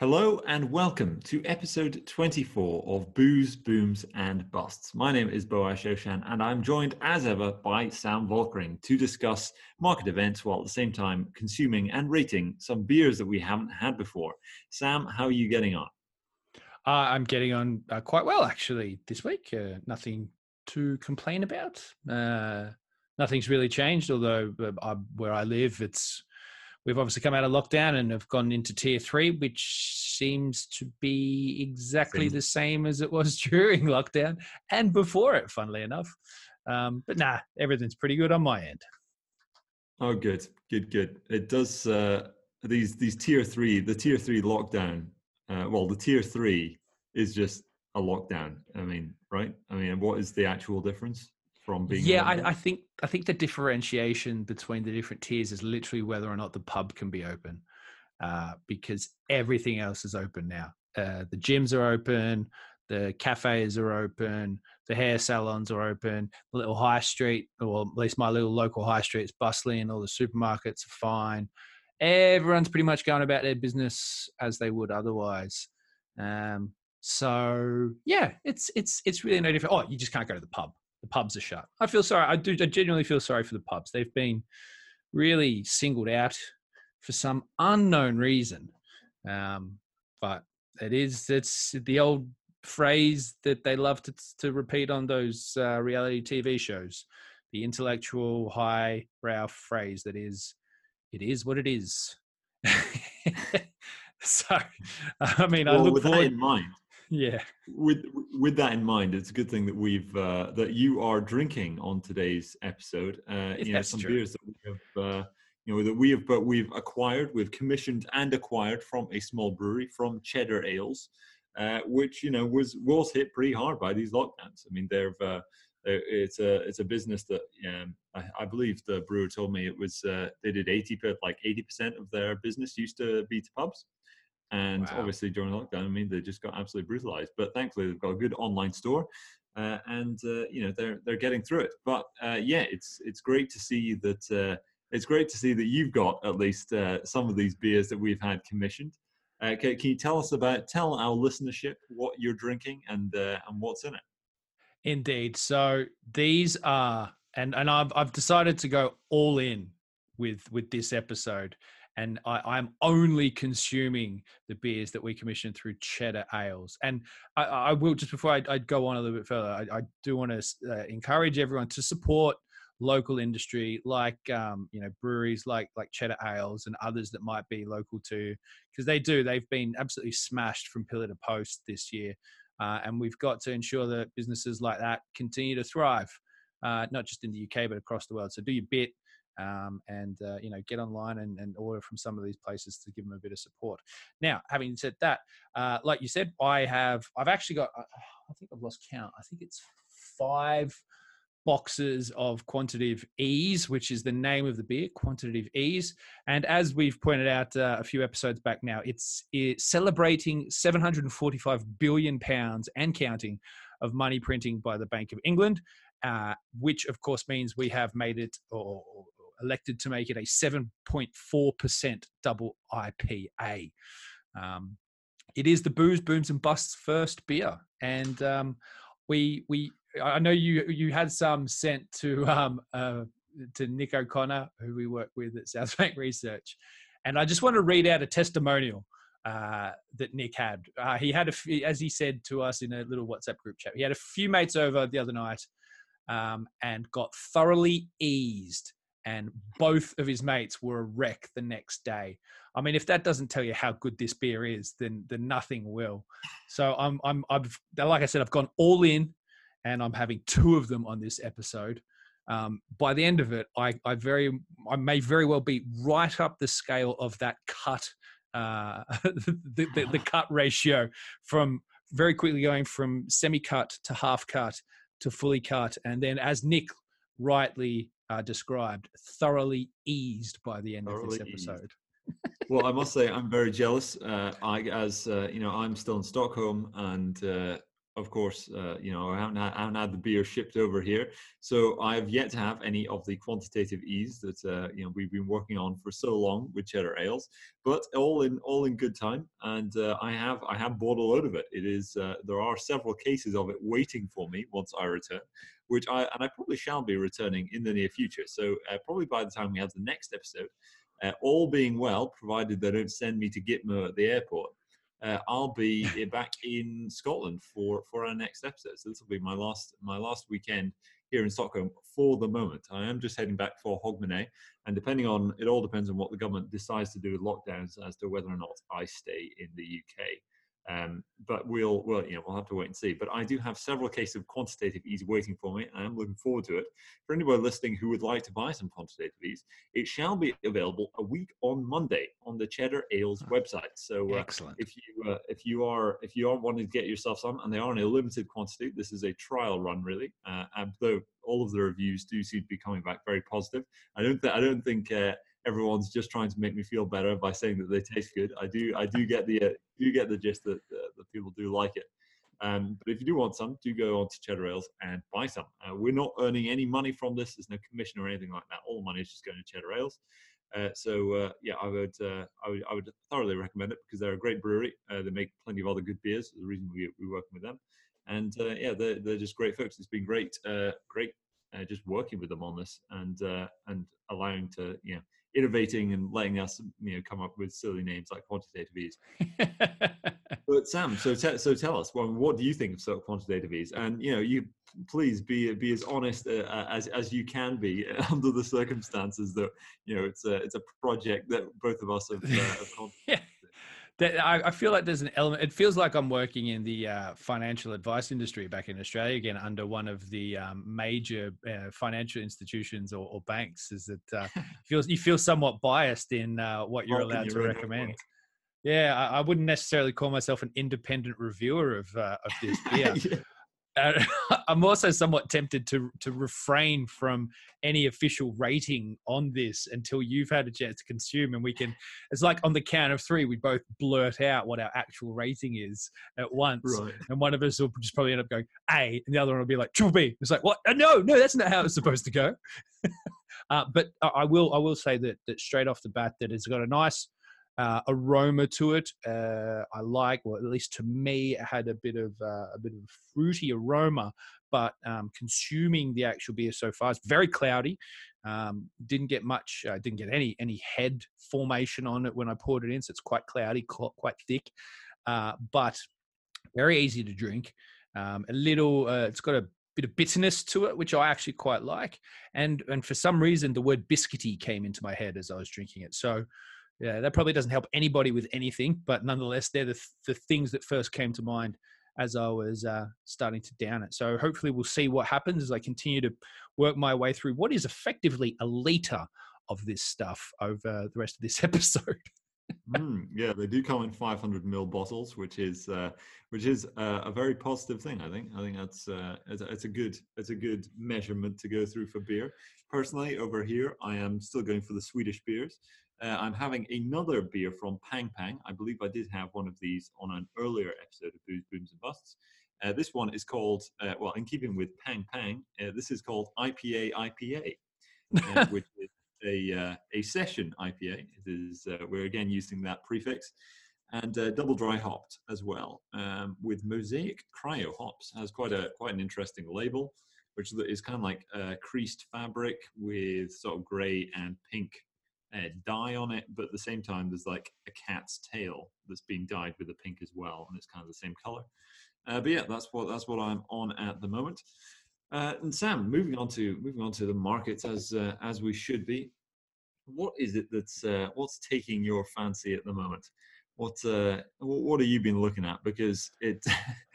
Hello and welcome to episode 24 of Booze, Booms and Busts. My name is Boaz Shoshan and I'm joined as ever by Sam Volkering to discuss market events while at the same time consuming and rating some beers that we haven't had before. Sam, how are you getting on? Uh, I'm getting on uh, quite well actually this week. Uh, nothing to complain about. Uh, nothing's really changed, although uh, where I live, it's we've obviously come out of lockdown and have gone into tier three, which seems to be exactly the same as it was during lockdown and before it, funnily enough. Um, but nah, everything's pretty good on my end. Oh, good, good, good. It does uh, these these tier three, the tier three lockdown. Uh, well, the tier three is just a lockdown. I mean, right? I mean, what is the actual difference? From being yeah I, I, think i think the differentiation between the different tiers is literally whether or not the pub can be open uh, because everything else is open now. Uh, the gyms are open the cafes are open the hair salons are open the little high street or at least my little local high street is bustling all the supermarkets are fine. Everyone's pretty much going about their business as they would otherwise. Um, so yeah it's it's it's really no different. Oh you just can't go to the pub the pubs are shut. I feel sorry. I do. I genuinely feel sorry for the pubs. They've been really singled out for some unknown reason. Um, but it is. It's the old phrase that they love to to repeat on those uh, reality TV shows. The intellectual high brow phrase that is, it is what it is. so, I mean, well, I look with forward. That in mind, yeah. With with that in mind it's a good thing that we've uh, that you are drinking on today's episode uh you know some true. beers that we have uh you know that we have but we've acquired we've commissioned and acquired from a small brewery from cheddar ales uh which you know was was hit pretty hard by these lockdowns. I mean they've uh it's a it's a business that um, I, I, believe the brewer told me it was uh, they did 80 like 80 percent of their business used to be to pubs and wow. obviously during lockdown, I mean, they just got absolutely brutalized. But thankfully, they've got a good online store, uh, and uh, you know they're they're getting through it. But uh, yeah, it's it's great to see that. Uh, it's great to see that you've got at least uh, some of these beers that we've had commissioned. Uh, can, can, you tell us about tell our listenership what you're drinking and and what's in it? Indeed. So these are and and I've I've decided to go all in with with this episode and I, am only consuming the beers that we commission through Cheddar Ales. And I, I will just before I, I, go on a little bit further, I, I do want to uh, encourage everyone to support local industry like um, you know breweries like like Cheddar Ales and others that might be local to because they do they've been absolutely smashed from pillar to post this year. Uh, and we've got to ensure that businesses like that continue to thrive, uh, not just in the UK but across the world. So do your bit, um, and uh, you know get online and, and, order from some of these places to give them a bit of support. Now, having said that, uh, like you said, I have I've actually got I think I've lost count. I think it's five boxes of quantitative ease which is the name of the beer quantitative ease and as we've pointed out uh, a few episodes back now it's, it's celebrating 745 billion pounds and counting of money printing by the bank of england uh, which of course means we have made it or, elected to make it a 7.4% double IPA. Um, it is the Booze, Booms, and Busts first beer. And um, we, we, I know you, you had some sent to, um, uh, to Nick O'Connor, who we work with at Southbank Research. And I just want to read out a testimonial uh, that Nick had. Uh, he had, a few, as he said to us in a little WhatsApp group chat, he had a few mates over the other night um, and got thoroughly eased and both of his mates were a wreck the next day. I mean, if that doesn't tell you how good this beer is, then then nothing will. So I'm I'm I've like I said, I've gone all in, and I'm having two of them on this episode. Um, by the end of it, I I very I may very well be right up the scale of that cut, uh, the, the the cut ratio from very quickly going from semi cut to half cut to fully cut, and then as Nick rightly uh, described, thoroughly eased by the end thoroughly of this episode. well, I must say I'm very jealous. Uh, I, as uh, you know, I'm still in Stockholm, and uh, of course, uh, you know, I haven't, had, I haven't, had, the beer shipped over here, so I have yet to have any of the quantitative ease that uh, you know we've been working on for so long with cheddar ales. But all in all in good time, and uh, I have I have bought a load of it. It is uh, there are several cases of it waiting for me once I return, which I and I probably shall be returning in the near future. So uh, probably by the time we have the next episode, uh, all being well, provided they don't send me to Gitmo at the airport uh, I'll be back in Scotland for for our next episode. So this will be my last my last weekend here in Stockholm for the moment. I am just heading back for Hogmanay, and depending on it all depends on what the government decides to do with lockdowns as to whether or not I stay in the UK. Um, but we'll, well, you know, we'll have to wait and see. But I do have several cases of quantitative ease waiting for me. I am looking forward to it. For anyone listening who would like to buy some quantitative ease, it shall be available a week on Monday on the Cheddar Ales website. So, uh, excellent. If you uh, if you are if you are wanting to get yourself some, and they are in a limited quantity, this is a trial run really. Uh, and though all of the reviews do seem to be coming back very positive, I don't th- I don't think uh, everyone's just trying to make me feel better by saying that they taste good. I do I do get the uh, do get the gist that uh, that people do like it. Um, but if you do want some, do go on to Cheddar Ales and buy some. Uh, we're not earning any money from this. There's no commission or anything like that. All the money is just going to Cheddar Ales. Uh, so uh, yeah, I would, uh, I would I would thoroughly recommend it because they're a great brewery. Uh, they make plenty of other good beers. the reason we we're working with them. And uh, yeah, they're, they're just great folks. It's been great, great just working with them on this and and allowing to know innovating and letting us you know come up with silly names like quantitative ease. But sam so te- so tell us well, what do you think of sort of quantitative ease? And you know you please be be as honest uh, as as you can be under the circumstances that you know it's a it's a project that both of us have, uh, have that I, I, feel like there's an element. It feels like I'm working in the uh, financial advice industry back in Australia again, under one of the um, major uh, financial institutions or, or, banks. Is that uh, feels you feel somewhat biased in uh, what you're allowed to recommend? Yeah, I, I, wouldn't necessarily call myself an independent reviewer of uh, of this beer. yeah. I'm also somewhat tempted to to refrain from any official rating on this until you've had a chance to consume, and we can. It's like on the count of three, we both blurt out what our actual rating is at once, right. and one of us will just probably end up going A, and the other one will be like triple B. It's like what? No, no, that's not how it's supposed to go. uh, but I will, I will say that that straight off the bat, that it's got a nice uh, aroma to it. Uh, I like, well, at least to me, it had a bit of uh, a bit of fruity aroma. But um, consuming the actual beer so far, it's very cloudy. Um, didn't get much, uh, didn't get any any head formation on it when I poured it in, so it's quite cloudy, quite thick, uh, but very easy to drink. Um, a little, uh, it's got a bit of bitterness to it, which I actually quite like. And and for some reason, the word biscuity came into my head as I was drinking it. So yeah, that probably doesn't help anybody with anything, but nonetheless, they're the, the things that first came to mind as I was uh, starting to down it. So hopefully, we'll see what happens as I continue to work my way through what is effectively a liter of this stuff over the rest of this episode. mm, yeah, they do come in 500 ml bottles, which is uh, which is uh, a very positive thing. I think. I think that's uh, it's, it's a good it's a good measurement to go through for beer. Personally, over here, I am still going for the Swedish beers. Uh, I'm having another beer from Pang Pang. I believe I did have one of these on an earlier episode of Booze, Booms, and Busts. Uh, this one is called, uh, well, in keeping with Pang Pang, uh, this is called IPA IPA, uh, which is a, uh, a session IPA. It is, we're again using that prefix, and double dry hopped as well, um, with Mosaic Cryo hops. Has quite a quite an interesting label, which is kind of like creased fabric with sort of grey and pink uh, dye on it, but at the same time, there's like a cat's tail that's being dyed with the pink as well, and it's kind of the same color. Uh, but yeah, that's what that's what I'm on at the moment. Uh, and Sam, moving on to moving on to the markets as uh, as we should be. What is it that's uh, what's taking your fancy at the moment? What uh, what have you been looking at? Because it,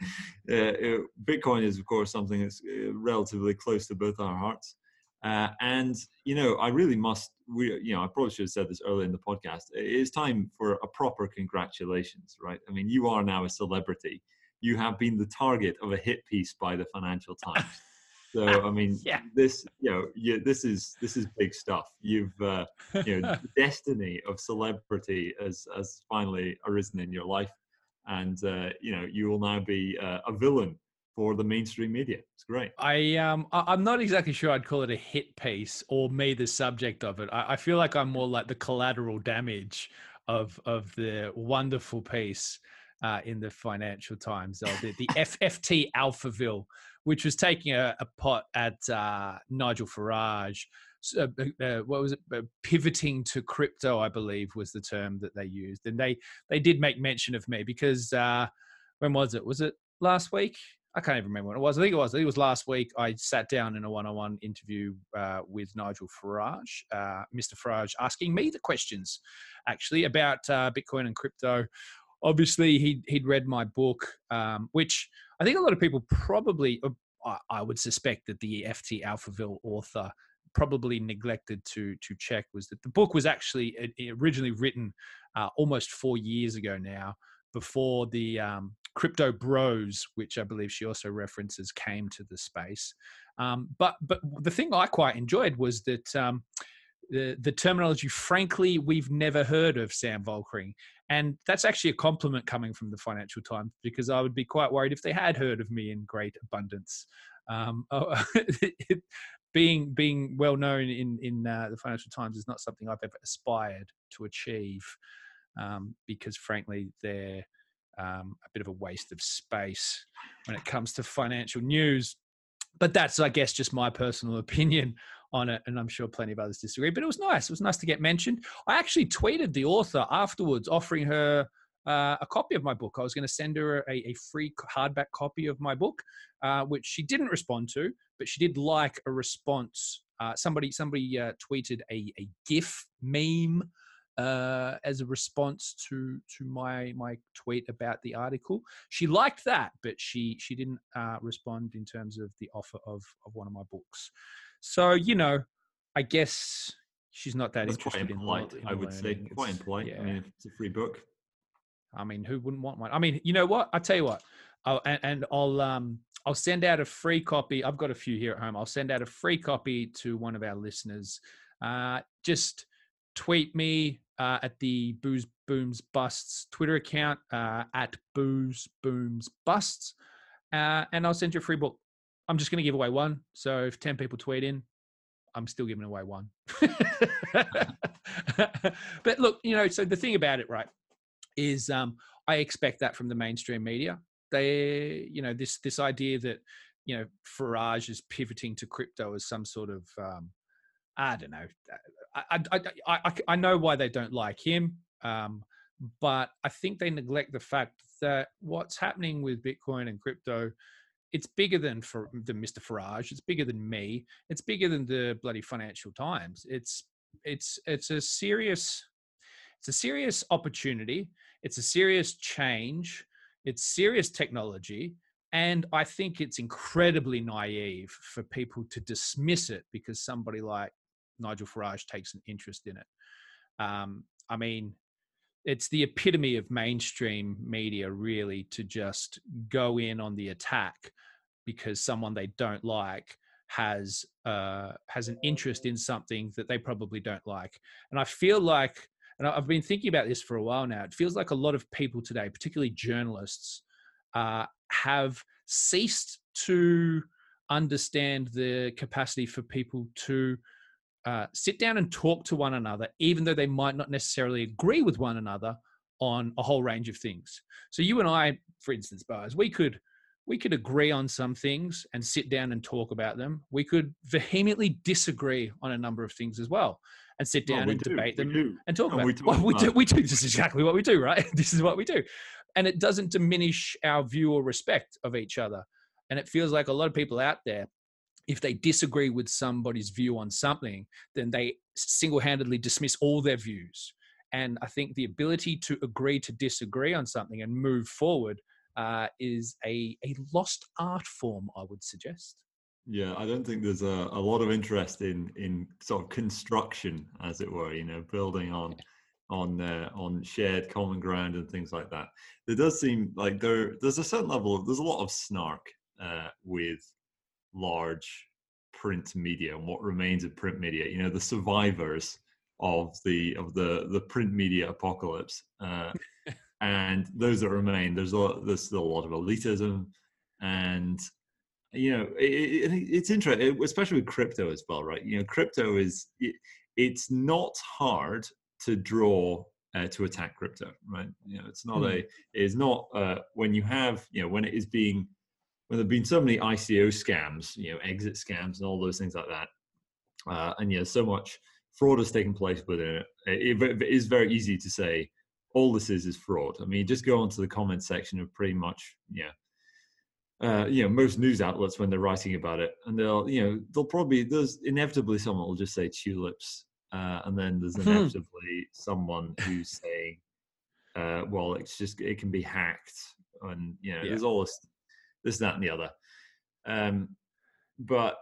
it Bitcoin is of course something that's relatively close to both our hearts. Uh, and you know, I really must. We, you know, I probably should have said this earlier in the podcast. It is time for a proper congratulations, right? I mean, you are now a celebrity. You have been the target of a hit piece by the Financial Times. So I mean, yeah. this you know, you, this is this is big stuff. You've uh, you know, the destiny of celebrity has has finally arisen in your life, and uh, you know, you will now be uh, a villain for the mainstream media. It's great. I um I'm not exactly sure I'd call it a hit piece or me the subject of it. I, I feel like I'm more like the collateral damage of of the wonderful piece uh, in the Financial Times, uh, the, the FFT Alphaville, which was taking a, a pot at uh, Nigel Farage. Uh, uh, what was it? Uh, pivoting to crypto, I believe, was the term that they used, and they they did make mention of me because when was it? Was it last week? I can't even remember when it was. I think it was. I think it was last week. I sat down in a one-on-one interview uh, with Nigel Farage, uh, Mr. Farage, asking me the questions, actually about uh, Bitcoin and crypto. Obviously, he'd he'd read my book, um, which I think a lot of people probably, uh, I would suspect that the FT Alphaville author probably neglected to to check was that the book was actually originally written uh, almost four years ago now before the um, crypto bros, which I believe she also references, came to the space. Um, but but the thing I quite enjoyed was that um, the the terminology. Frankly, we've never heard of Sam Volkering, and that's actually a compliment coming from the Financial Times because I would be quite worried if they had heard of me in great abundance. Um, oh, being being well known in in uh, the Financial Times is not something I've ever aspired to achieve um, because frankly they're um, a bit of a waste of space when it comes to financial news. But that's, I guess, just my personal opinion on it, and I'm sure plenty of others disagree. But it was nice. It was nice to get mentioned. I actually tweeted the author afterwards, offering her uh, a copy of my book. I was going to send her a, a, free hardback copy of my book, uh, which she didn't respond to, but she did like a response. Uh, somebody somebody uh, tweeted a, a GIF meme uh, as a response to to my my tweet about the article. She liked that, but she she didn't uh, respond in terms of the offer of of one of my books. So you know, I guess she's not that That's interested quite impolite, in, in I would learning. say quite impolite. Yeah. I mean, it's a free book. I mean, who wouldn't want one? I mean, you know what? I tell you what. I'll, and, and I'll um I'll send out a free copy. I've got a few here at home. I'll send out a free copy to one of our listeners. Uh, just tweet me uh, at the Booze Booms Busts Twitter account uh, at Booze Booms Busts, uh, and I'll send you a free book. I'm just going to give away one. So if 10 people tweet in, I'm still giving away one. but look, you know, so the thing about it, right, is um, I expect that from the mainstream media. They, you know, this this idea that you know Farage is pivoting to crypto as some sort of um, I don't know. I, I, I, I know why they don't like him, um, but I think they neglect the fact that what's happening with Bitcoin and crypto, it's bigger than for than Mr. Farage. It's bigger than me. It's bigger than the bloody Financial Times. It's it's it's a serious it's a serious opportunity. It's a serious change. It's serious technology. And I think it's incredibly naive for people to dismiss it because somebody like Nigel Farage takes an interest in it. Um, I mean, it's the epitome of mainstream media, really, to just go in on the attack because someone they don't like has uh, has an interest in something that they probably don't like. And I feel like, and I've been thinking about this for a while now. It feels like a lot of people today, particularly journalists, uh, have ceased to understand the capacity for people to uh, sit down and talk to one another, even though they might not necessarily agree with one another on a whole range of things. So you and I, for instance, Boaz, we could we could agree on some things and sit down and talk about them. We could vehemently disagree on a number of things as well, and sit down well, and do. debate them do. and talk no, about. We, well, we do. We do. This is exactly what we do, right? this is what we do, and it doesn't diminish our view or respect of each other. And it feels like a lot of people out there if they disagree with somebody's view on something, then they single handedly dismiss all their views. And I think the ability to agree to disagree on something and move forward uh, is a, a lost art form, I would suggest. Yeah, I don't think there's a, a lot of interest in in sort of construction, as it were. You know, building on on uh, on shared common ground and things like that. There does seem like there there's a certain level of there's a lot of snark uh, with large print media and what remains of print media you know the survivors of the of the the print media apocalypse uh, and those that remain there's a lot, there's still a lot of elitism and you know it, it, it's interesting especially with crypto as well right you know crypto is it, it's not hard to draw uh, to attack crypto right you know it's not mm. a it's not uh, when you have you know when it is being when there've been so many ico scams you know exit scams and all those things like that uh, and yeah so much fraud has taken place within it. it it is very easy to say all this is is fraud i mean just go onto the comment section of pretty much yeah uh, you know most news outlets when they're writing about it and they'll you know they'll probably there's inevitably someone will just say tulips uh, and then there's hmm. inevitably someone who's saying uh, well it's just it can be hacked and you know yeah. there's all this this that and the other um, but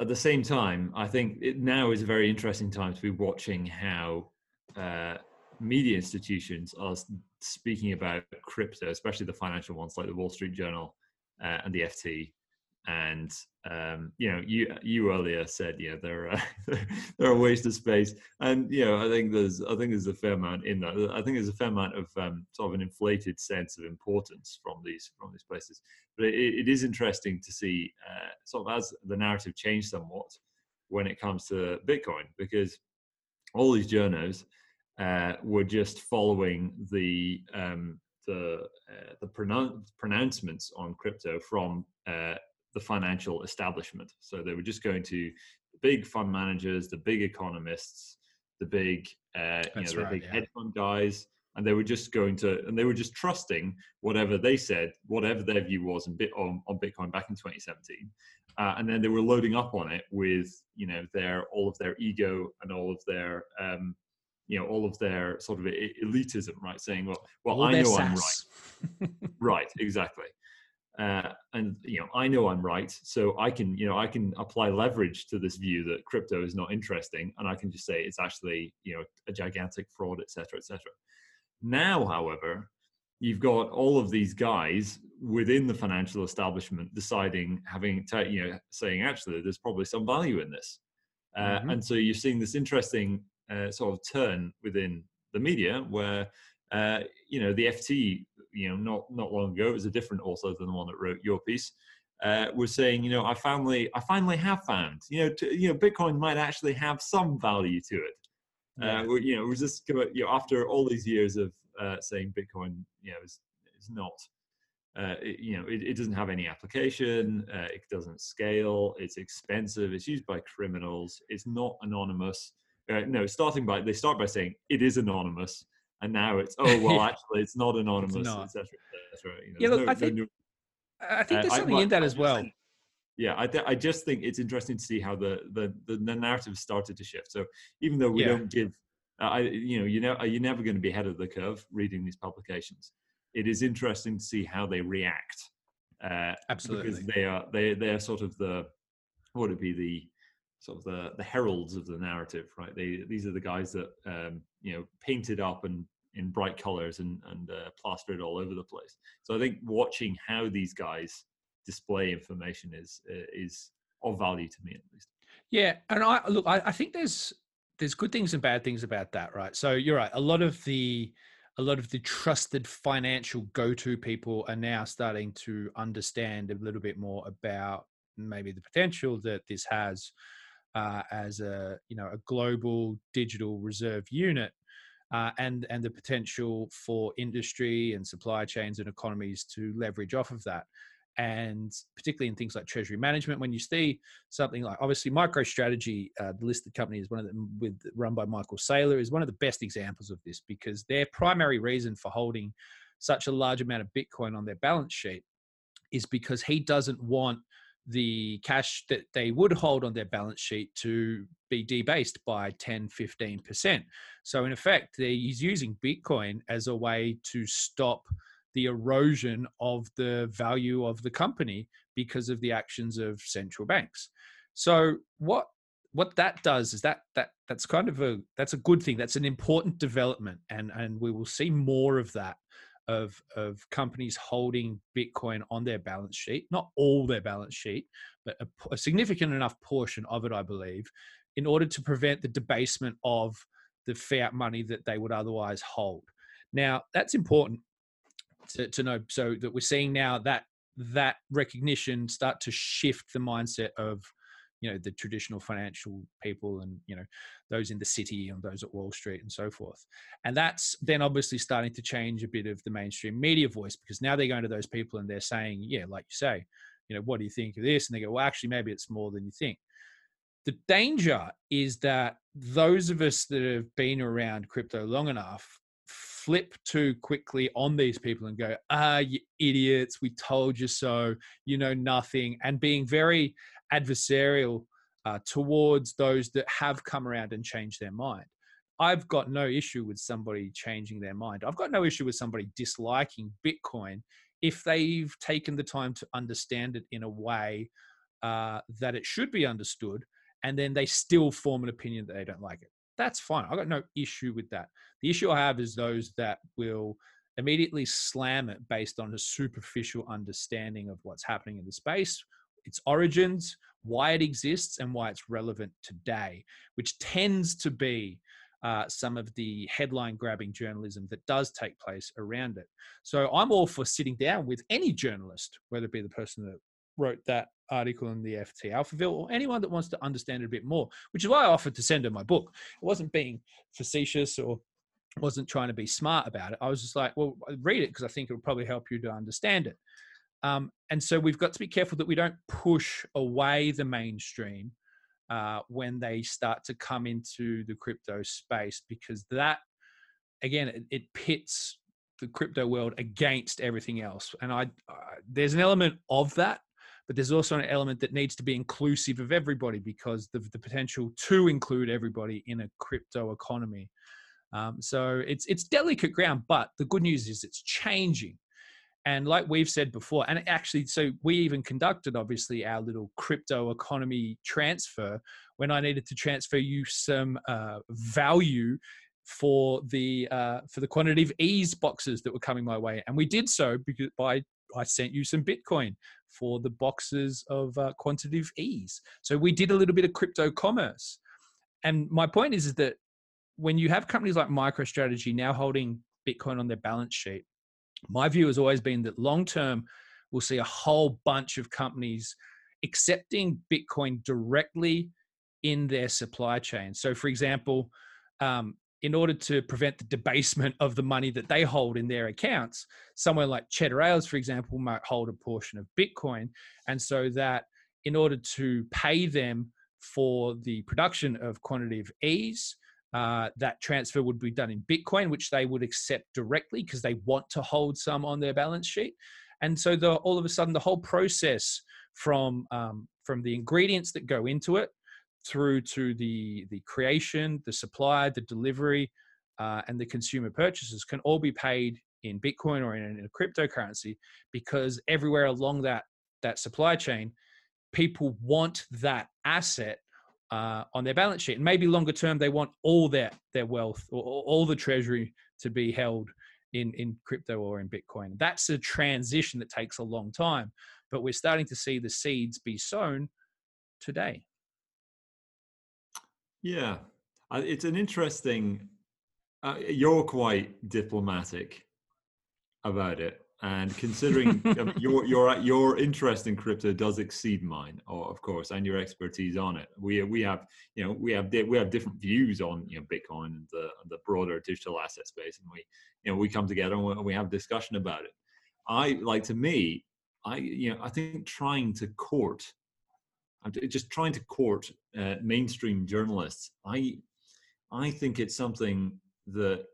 at the same time i think it now is a very interesting time to be watching how uh, media institutions are speaking about crypto especially the financial ones like the wall street journal uh, and the FT. And um, you know, you you earlier said, you know, there are there are waste of space, and you know, I think there's I think there's a fair amount in that. I think there's a fair amount of um, sort of an inflated sense of importance from these from these places. But it, it is interesting to see uh, sort of as the narrative changed somewhat when it comes to Bitcoin, because all these journos uh, were just following the um, the uh, the pronoun- pronouncements on crypto from uh, the financial establishment. So they were just going to the big fund managers, the big economists, the big uh, you know the right, big yeah. hedge fund guys, and they were just going to and they were just trusting whatever they said, whatever their view was in bit on, on Bitcoin back in 2017. Uh, and then they were loading up on it with you know their all of their ego and all of their um, you know all of their sort of elitism right saying well well all i know i'm right right exactly uh, and you know i know i'm right so i can you know i can apply leverage to this view that crypto is not interesting and i can just say it's actually you know a gigantic fraud etc etc now however you've got all of these guys within the financial establishment deciding having to, you know saying actually there's probably some value in this uh, mm-hmm. and so you're seeing this interesting uh, sort of turn within the media where uh, you know the FT you know not not long ago it was a different author than the one that wrote your piece uh, was saying you know I finally I finally have found you know to, you know Bitcoin might actually have some value to it. Uh, you know, was just you know after all these years of uh, saying Bitcoin, you know, is is not, uh, it, you know, it, it, doesn't have any application, uh, it doesn't scale, it's expensive, it's used by criminals, it's not anonymous, uh, no, starting by they start by saying it is anonymous, and now it's oh well, actually it's not anonymous, etc. Et you know, yeah, look, no, I think no, I think there's uh, something I, in that I as well. Yeah, I, th- I just think it's interesting to see how the, the the, the narrative started to shift. So even though we yeah. don't give, uh, I you know you know you're never going to be ahead of the curve reading these publications. It is interesting to see how they react. Uh, Absolutely, because they are they they are sort of the what would it be the sort of the the heralds of the narrative, right? They these are the guys that um, you know painted up and in bright colors and and uh, plastered all over the place. So I think watching how these guys display information is uh, is of value to me at least. Yeah, and I look, I, I think there's there's good things and bad things about that, right? So you're right. A lot of the a lot of the trusted financial go-to people are now starting to understand a little bit more about maybe the potential that this has uh, as a you know a global digital reserve unit uh, and and the potential for industry and supply chains and economies to leverage off of that. And particularly in things like treasury management when you see something like obviously microstrategy uh, the listed company is one of them with run by michael saylor is one of the best examples of this because their primary reason for holding such a large amount of bitcoin on their balance sheet is because he doesn't want the cash that they would hold on their balance sheet to be debased by 10 15% so in effect he's using bitcoin as a way to stop the erosion of the value of the company because of the actions of central banks. So what what that does is that that that's kind of a that's a good thing. That's an important development and and we will see more of that of of companies holding Bitcoin on their balance sheet, not all their balance sheet, but a, a, significant enough portion of it, I believe, in order to prevent the debasement of the fiat money that they would otherwise hold. Now, that's important to, to know, so that we're seeing now that that recognition start to shift the mindset of you know the traditional financial people and you know those in the city and those at wall street and so forth. And that's then obviously starting to change a bit of the mainstream media voice because now they're going to those people and they're saying yeah like you say you know what do you think of this? And they go well actually maybe it's more than you think. The danger is that those of us that have been around crypto long enough flip too quickly on these people and go, ah, you idiots, we told you so, you know nothing, and being very adversarial uh, towards those that have come around and changed their mind. I've got no issue with somebody changing their mind. I've got no issue with somebody disliking Bitcoin if they've taken the time to understand it in a way uh, that it should be understood, and then they still form an opinion that they don't like it. That's fine. I've got no issue with that. The issue I have is those that will immediately slam it based on a superficial understanding of what's happening in the space its origins, why it exists, and why it's relevant today, which tends to be uh, some of the headline grabbing journalism that does take place around it. So I'm all for sitting down with any journalist, whether it be the person that wrote that article in the FT Alphaville or anyone that wants to understand it a bit more, which is why I offered to send her my book. It wasn't being facetious or wasn't trying to be smart about it. I was just like, well, read it because I think it will probably help you to understand it. Um, and so we've got to be careful that we don't push away the mainstream uh, when they start to come into the crypto space because that, again, it, it pits the crypto world against everything else. And I, uh, there's an element of that, but there's also an element that needs to be inclusive of everybody because the, the potential to include everybody in a crypto economy. Um, so it's it's delicate ground, but the good news is it's changing. And like we've said before, and actually, so we even conducted obviously our little crypto economy transfer. When I needed to transfer you some uh, value for the uh, for the quantitative ease boxes that were coming my way, and we did so because by I sent you some Bitcoin for the boxes of uh, quantitative ease. So we did a little bit of crypto commerce, and my point is, is that when you have companies like MicroStrategy now holding Bitcoin on their balance sheet my view has always been that long term, we'll see a whole bunch of companies accepting Bitcoin directly in their supply chain. So, for example, um, in order to prevent the debasement of the money that they hold in their accounts, somewhere like Cheddar Ales, for example, might hold a portion of Bitcoin. And so that in order to pay them for the production of quantitative ease, uh, that transfer would be done in Bitcoin, which they would accept directly because they want to hold some on their balance sheet. And so the, all of a sudden, the whole process from um, from the ingredients that go into it through to the the creation, the supply, the delivery, uh, and the consumer purchases can all be paid in Bitcoin or in, in a cryptocurrency because everywhere along that that supply chain, people want that asset uh, on their balance sheet. And maybe longer term, they want all their their wealth or, all the treasury to be held in in crypto or in Bitcoin. That's a transition that takes a long time, but we're starting to see the seeds be sown today. Yeah, it's an interesting. Uh, you're quite diplomatic about it and considering um, your your your interest in crypto does exceed mine, of course, and your expertise on it, we we have you know we have we have different views on you know Bitcoin and the the broader digital asset space, and we you know we come together and we have discussion about it. I like to me, I you know I think trying to court, just trying to court uh, mainstream journalists. I I think it's something that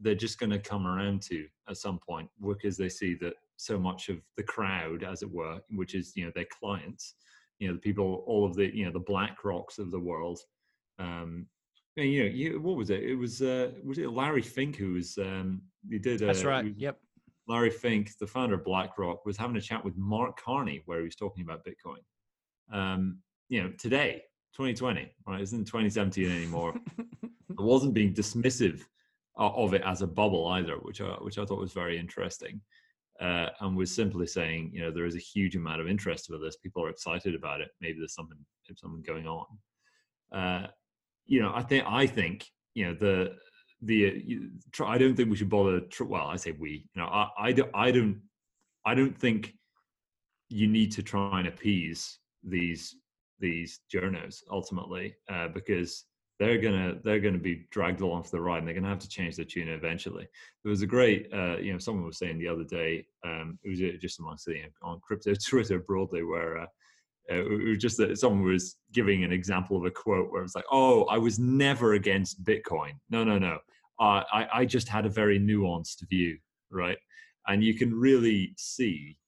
they're just going to come around to at some point because they see that so much of the crowd as it were which is you know their clients you know the people all of the you know the black rocks of the world um and, you know you, what was it? It was uh was it larry fink who was um he did uh, that's right was, yep. Larry fink the founder of blackrock was having a chat with mark carney where he was talking about bitcoin. Um you know today 2020 right? Isn't 2017 anymore. It wasn't being dismissive of it as a bubble either, which I, which I thought was very interesting. Uh, and was simply saying, you know, there is a huge amount of interest for this. People are excited about it. Maybe there's something, something going on. Uh, you know, I think, I think, you know, the, the, I don't think we should bother. Well, I say we, you know, I, I don't, I don't, I don't think you need to try and appease these these journos ultimately uh, because they're gonna they're gonna be dragged along for the ride and they're gonna have to change their tune eventually. There was a great uh, you know someone was saying the other day um, it was uh, just amongst the, know, on crypto Twitter broadly where uh, uh, it was just that someone was giving an example of a quote where it was like, "Oh, I was never against Bitcoin. No, no, no. Uh, I I just had a very nuanced view, right?" And you can really see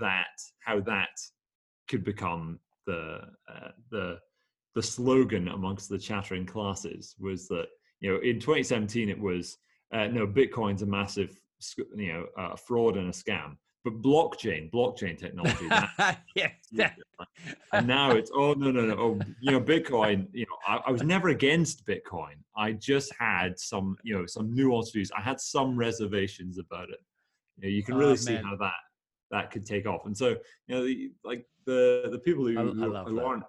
that how that could become the uh, the the slogan amongst the chattering classes was that you know in 2017 it was uh, no bitcoin's a massive you know uh, fraud and a scam but blockchain blockchain technology yeah. And now it's oh no no no oh you know bitcoin you know I, I, was never against bitcoin. I just had some you know some nuanced views. I had some reservations about it. You know you can really oh, see how that that could take off. And so you know the, like the the people who, I, who, who aren't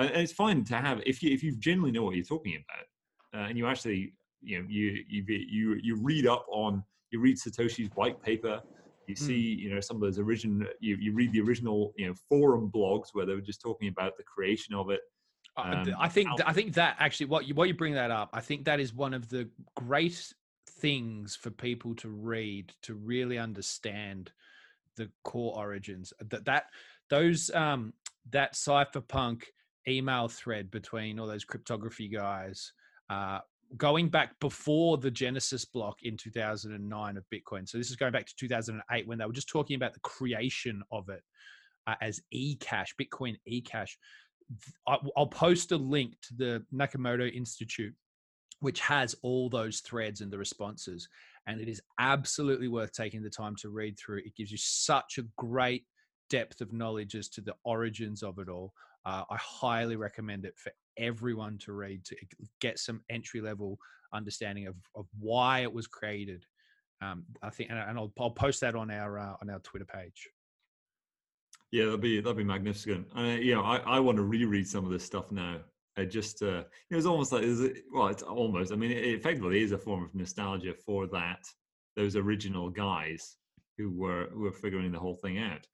and it's fine to have if you if you genuinely know what you're talking about, uh, and you actually you know you you you you read up on you read Satoshi's white paper. You hmm. see, you know, some of those original. You, you read the original, you know, forum blogs where they were just talking about the creation of it. Um, I think I think that actually, what you what you bring that up, I think that is one of the great things for people to read to really understand the core origins. That that those um that cypherpunk email thread between all those cryptography guys uh, going back before the Genesis block in 2009 of Bitcoin. So this is going back to 2008 when they were just talking about the creation of it uh, as eCash, Bitcoin eCash. I'll post a link to the Nakamoto Institute, which has all those threads and the responses. And it is absolutely worth taking the time to read through. It gives you such a great depth of knowledge as to the origins of it all. Uh, I highly recommend it for everyone to read to get some entry level understanding of, of why it was created. Um, I think, and, I'll, I'll post that on our uh, on our Twitter page. Yeah, that'd be that'd be magnificent. I you know, I, I want to reread some of this stuff now. I just uh, it was almost like is it well, it's almost. I mean, it effectively is a form of nostalgia for that those original guys who were who were figuring the whole thing out.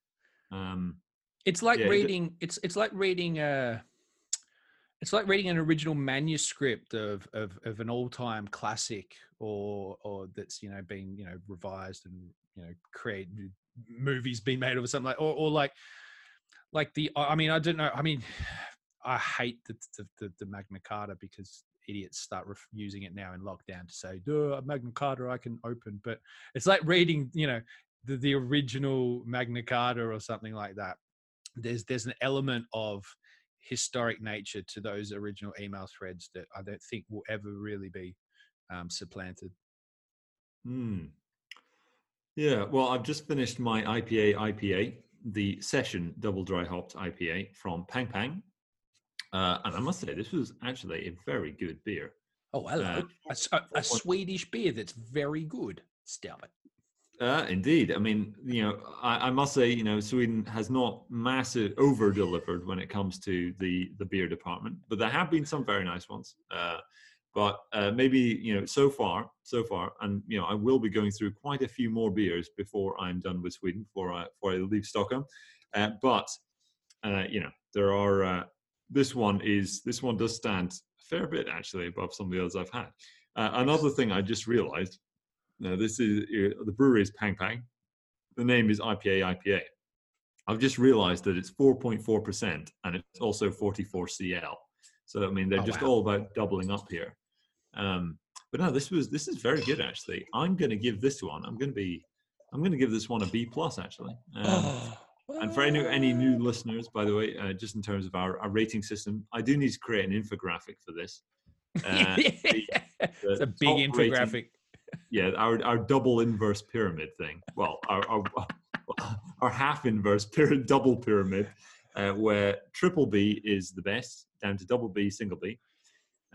Um, it's like yeah, reading. It's it's like reading a. It's like reading an original manuscript of of, of an all time classic, or or that's you know been you know revised and you know created movies being made of or something like, or or like like the. I mean, I don't know. I mean, I hate the the, the, the Magna Carta because idiots start ref- using it now in lockdown to say, "Duh, a Magna Carta I can open," but it's like reading, you know, the, the original Magna Carta or something like that there's there's an element of historic nature to those original email threads that I don't think will ever really be um, supplanted. Hmm. Yeah, well, I've just finished my IPA IPA, the session double dry hopped IPA from Pang Pang. Uh, and I must say, this was actually a very good beer. Oh, hello. Uh, a, a, a Swedish beer that's very good. Stop it. Uh, indeed. I mean, you know, I, I, must say, you know, Sweden has not massive over delivered when it comes to the the beer department, but there have been some very nice ones. Uh, but uh, maybe you know, so far, so far, and you know, I will be going through quite a few more beers before I'm done with Sweden, before I before I leave Stockholm. Uh, but uh, you know, there are. Uh, this one is this one does stand a fair bit actually above some of the others I've had. another thing I just realised now, this is the brewery is Pang Pang. The name is IPA IPA. I've just realized that it's 4.4% and it's also 44 CL. So I mean, they're oh, just wow. all about doubling up here. Um, but no, this was this is very good actually. I'm going to give this one. I'm going to be. I'm going to give this one a B plus actually. Um, oh. And for any any new listeners, by the way, uh, just in terms of our, our rating system, I do need to create an infographic for this. Uh, the, the it's a big infographic. Rating, yeah, our our double inverse pyramid thing. Well, our our, our half inverse pyramid, double pyramid, uh, where triple B is the best, down to double B, single B.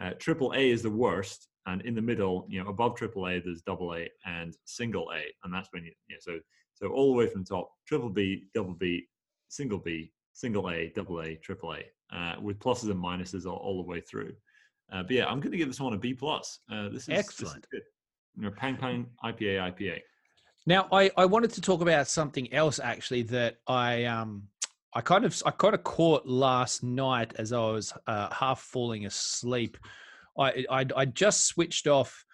Uh, triple A is the worst, and in the middle, you know, above triple A, there's double A and single A, and that's when you, you know, so so all the way from the top, triple B, double B, single B, single A, double A, triple A, uh, with pluses and minuses all, all the way through. Uh, but yeah, I'm going to give this one a B plus. Uh, this is excellent. This is you IPA IPA. Now, I, I wanted to talk about something else actually that I um I kind of I kind of caught last night as I was uh, half falling asleep. I, I I just switched off.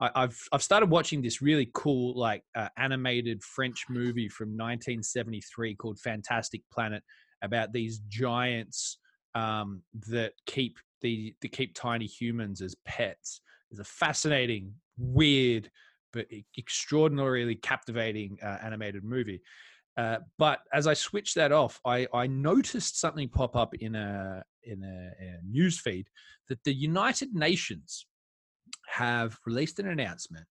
I, have I've started watching this really cool like uh, animated French movie from 1973 called Fantastic Planet about these giants um, that keep the to keep tiny humans as pets. It's a fascinating, weird, but extraordinarily captivating uh, animated movie. Uh, but as I switched that off, I, I noticed something pop up in a in a, a news feed that the United Nations have released an announcement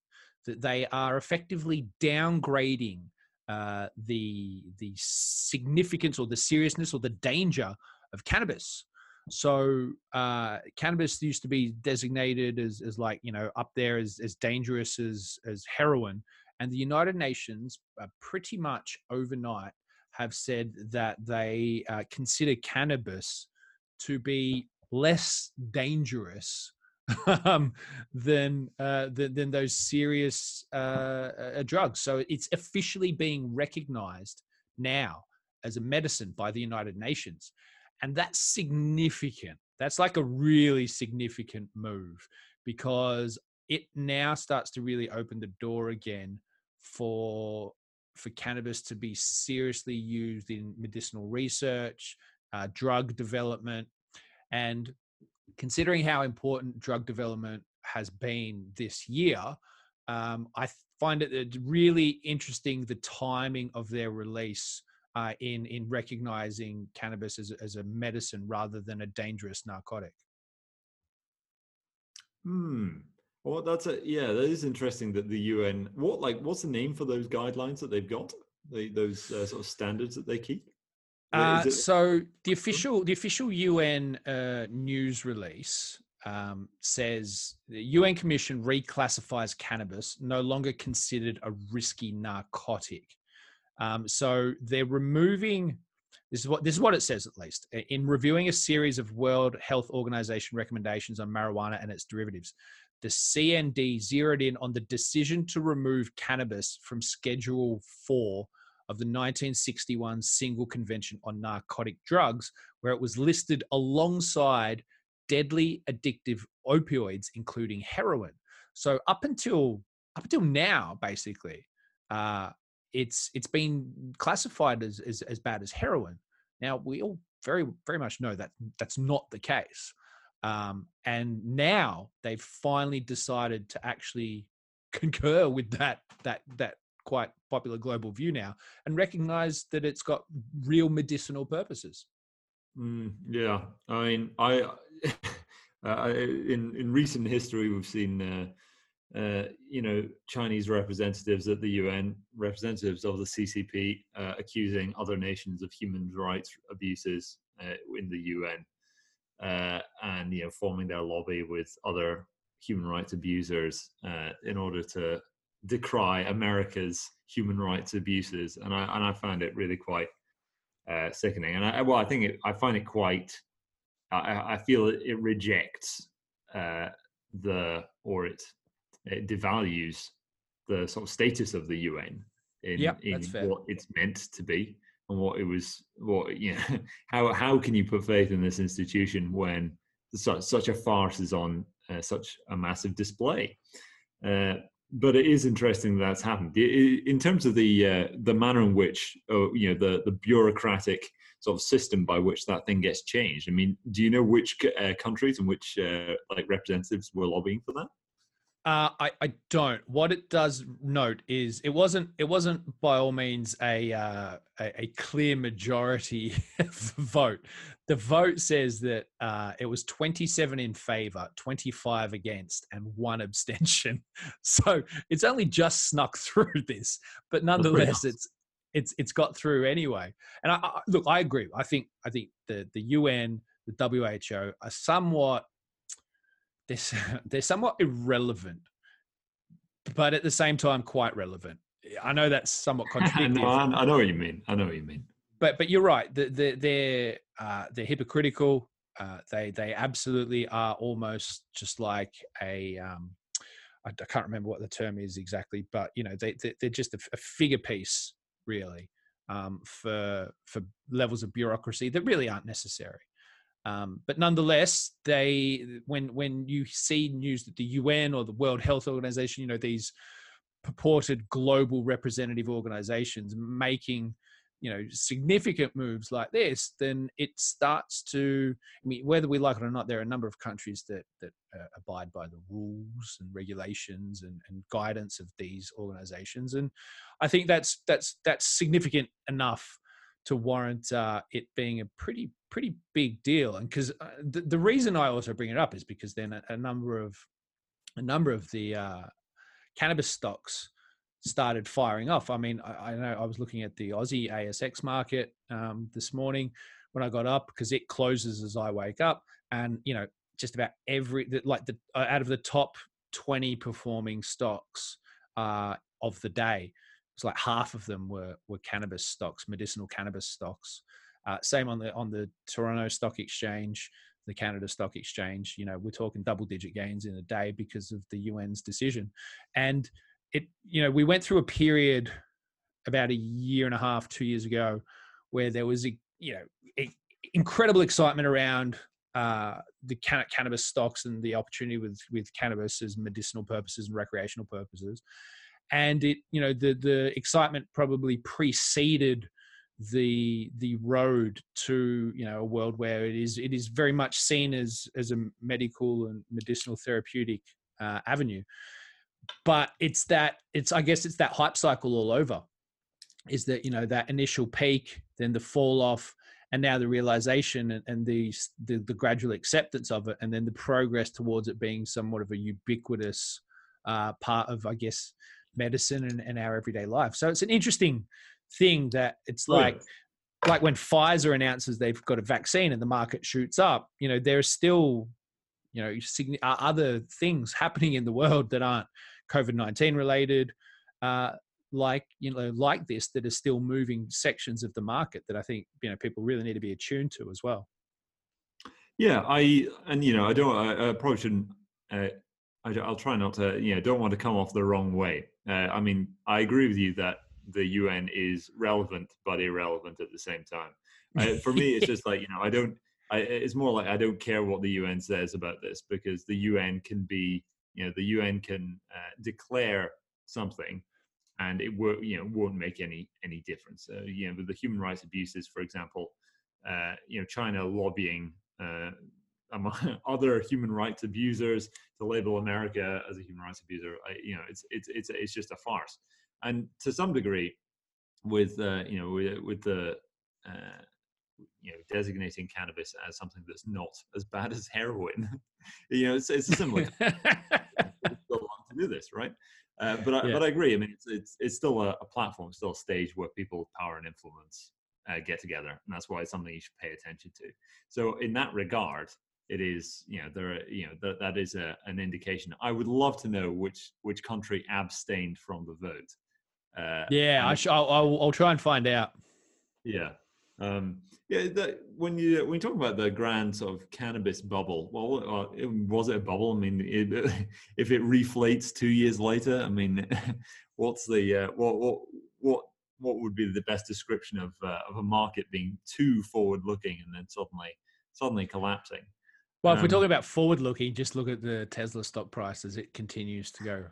that they are effectively downgrading uh, the the significance or the seriousness or the danger of cannabis. So uh, cannabis used to be designated as, as like you know up there as, as dangerous as as heroin, and the United Nations uh, pretty much overnight have said that they uh, consider cannabis to be less dangerous um, than, uh, than, than those serious uh, uh, drugs. So it's officially being recognized now as a medicine by the United Nations, and that's significant. That's like a really significant move because it now starts to really open the door again for for cannabis to be seriously used in medicinal research, uh, drug development, and considering how important drug development has been this year, um, I find it really interesting the timing of their release uh, in in recognizing cannabis as, as a medicine rather than a dangerous narcotic. Hmm. Well, that's a yeah. That is interesting that the UN. What like what's the name for those guidelines that they've got? They, those uh, sort of standards that they keep. Uh, so the official the official UN uh, news release um, says the UN Commission reclassifies cannabis no longer considered a risky narcotic. Um, so they're removing. This is what this is what it says at least in reviewing a series of World Health Organization recommendations on marijuana and its derivatives the CND zeroed in on the decision to remove cannabis from Schedule 4 of the 1961 Single Convention on Narcotic Drugs, where it was listed alongside deadly addictive opioids, including heroin. So up until up until now, basically, uh, it's it's been classified as, as as bad as heroin. Now we all very very much know that that's not the case. Um, and now they've finally decided to actually concur with that that that quite popular global view now and recognize that it's got real medicinal purposes. Mm, yeah, I mean, I uh, in in recent history we've seen. Uh, uh, you know, Chinese representatives at the UN, representatives of the CCP, uh, accusing other nations of human rights abuses uh, in the UN uh, and you know forming their lobby with other human rights abusers uh, in order to decry America's human rights abuses, and I and I found it really quite sickening. And I well, I think it, I find it quite. I, I feel it, it rejects the or it it devalues the sort of status of the UN in, yep, in what it's meant to be and what it was what you know how how can you put faith in this institution when such such a farce is on uh, such a massive display? Uh, but it is interesting that that's happened. In terms of the uh, the manner in which oh, you know the the bureaucratic sort of system by which that thing gets changed i mean do you know which uh, countries and which uh, like representatives were lobbying for that uh, I, I don't. What it does note is it wasn't it wasn't by all means a uh, a, a, clear majority vote. The vote says that uh, it was 27 in favor, 25 against, and one abstention. So it's only just snuck through this, but nonetheless, it's it's it's got through anyway. And I, I, look, I agree. I think I think the the UN, the WHO are somewhat they're, they're somewhat irrelevant, but at the same time quite relevant. I know that's somewhat contradictory. no, I, know what you mean. I know what you mean. But but you're right. The, the, they're uh, they're hypocritical. Uh, they they absolutely are almost just like a um, I, I, can't remember what the term is exactly, but you know they, they are just a, a, figure piece really um, for for levels of bureaucracy that really aren't necessary. Um, but nonetheless, they when when you see news that the UN or the World Health Organization, you know these purported global representative organizations making you know significant moves like this then it starts to i mean whether we like it or not there are a number of countries that that uh, abide by the rules and regulations and, and guidance of these organizations. And i think that's that's that's significant enough to warrant uh, it being a pretty pretty big deal and because uh, the, the reason i also bring it up is because then a, a number of a number of the uh, cannabis stocks started firing off. I mean, I, I know I was looking at the Aussie ASX market um, this morning when I got up because it closes as I wake up, and you know, just about every like the uh, out of the top twenty performing stocks uh, of the day, it's like half of them were were cannabis stocks, medicinal cannabis stocks. Uh, same on the on the Toronto Stock Exchange, the Canada Stock Exchange. You know, we're talking double digit gains in a day because of the UN's decision, and it you know we went through a period about a year and a half, two years ago, where there was a you know a, incredible excitement around uh, the can- cannabis stocks and the opportunity with with cannabis as medicinal purposes and recreational purposes, and it you know the the excitement probably preceded the the road to you know a world where it is it is very much seen as as a medical and medicinal therapeutic uh, avenue. But it's that it's i guess it's that hype cycle all over is that you know that initial peak then the fall off and now the realization and, and the, the, the gradual acceptance of it and then the progress towards it being somewhat of a ubiquitous uh, part of i guess medicine and, and, our everyday life so it's an interesting thing that it's oh, like yeah. like when pfizer announces they've got a vaccine and the market shoots up you know there's still you know other things happening in the world that aren't COVID nineteen related, uh, like you know, like this that are still moving sections of the market that I think you know people really need to be attuned to as well. Yeah, I and you know I don't I, I probably shouldn't. Uh, I, will try not to you know don't want to come off the wrong way. Uh, I mean I agree with you that the UN is relevant but irrelevant at the same time. Uh, for me, it's just like you know I don't. I, it's more like I don't care what the UN says about this because the UN can be you know the UN can uh, declare something and it will you know won't make any any difference. Uh, you know with the human rights abuses, for example, uh, you know China lobbying uh, among other human rights abusers to label America as a human rights abuser. I, you know it's it's it's it's just a farce. And to some degree, with uh, you know with, with the uh, you know designating cannabis as something that's not as bad as heroin you know it's, it's a similar to do this right uh, but I, yeah. but I agree I mean it's it's, it's still a, a, platform still a stage where people with power and influence uh, get together and that's why it's something you should pay attention to so in that regard it is you know there are, you know that that is a, an indication I would love to know which which country abstained from the vote uh, yeah I sh- I'll, I'll, I'll try and find out yeah um, yeah, that, when you when you talk about the grand sort of cannabis bubble, well, uh, was it a bubble? I mean, it, if it reflates two years later, I mean, what's the uh, what what what what would be the best description of uh, of a market being too forward looking and then suddenly suddenly collapsing? Well, if we're um, talking about forward looking, just look at the Tesla stock price as it continues to go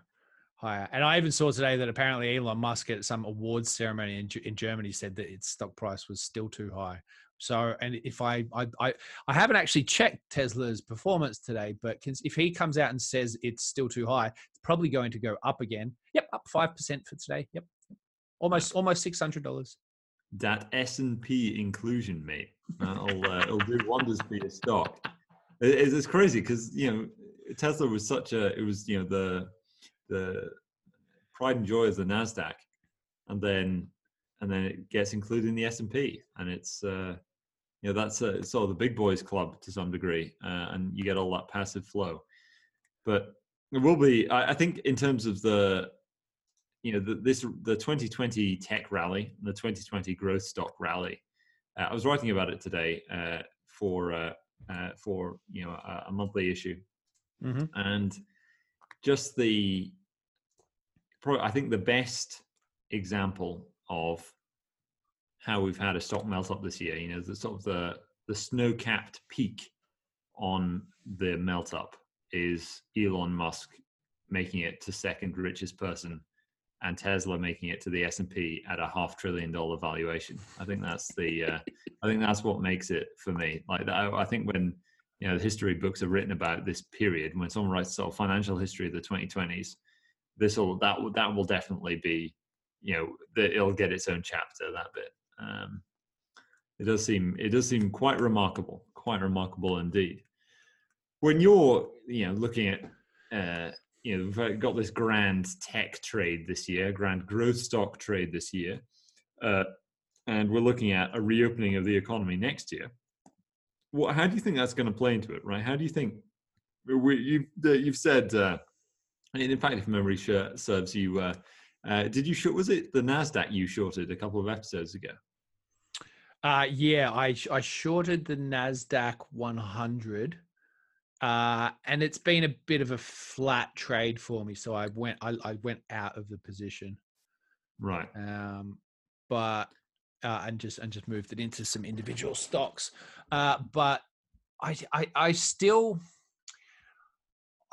higher. And I even saw today that apparently Elon Musk at some awards ceremony in, in Germany said that its stock price was still too high. So, and if I, I, I, I haven't actually checked Tesla's performance today, but if he comes out and says it's still too high, it's probably going to go up again. Yep, up five percent for today. Yep, almost almost six hundred dollars. That S and P inclusion, mate, it'll uh, it'll do wonders for your stock. It's, it's crazy because you know Tesla was such a it was you know the the pride and joy of the Nasdaq, and then and then it gets included in the S and P, and it's uh, you know that's a, sort of the big boys club to some degree, uh, and you get all that passive flow. But it will be, I, I think, in terms of the you know the, this the 2020 tech rally, the 2020 growth stock rally. Uh, I was writing about it today uh, for uh, uh, for you know a, a monthly issue, mm-hmm. and just the I think the best example of how we've had a stock melt up this year. You know, the sort of the the snow capped peak on the melt up is Elon Musk making it to second richest person and Tesla making it to the S&P at a half trillion dollar valuation. I think that's the uh, I think that's what makes it for me. Like that, I think when you know the history books are written about this period, when someone writes sort of financial history of the 2020s, this will that that will definitely be you know the, it'll get its own chapter that bit. Um, it does seem it does seem quite remarkable, quite remarkable indeed. When you're you know looking at uh, you know we've got this grand tech trade this year, grand growth stock trade this year, uh, and we're looking at a reopening of the economy next year. What? How do you think that's going to play into it? Right? How do you think? We, you, you've said, uh, in fact, if memory serves you, uh, uh, did you short? Was it the Nasdaq you shorted a couple of episodes ago? Uh, yeah, I I shorted the Nasdaq 100, uh, and it's been a bit of a flat trade for me. So I went I, I went out of the position, right? Um, but uh, and just and just moved it into some individual stocks. Uh, but I I I still.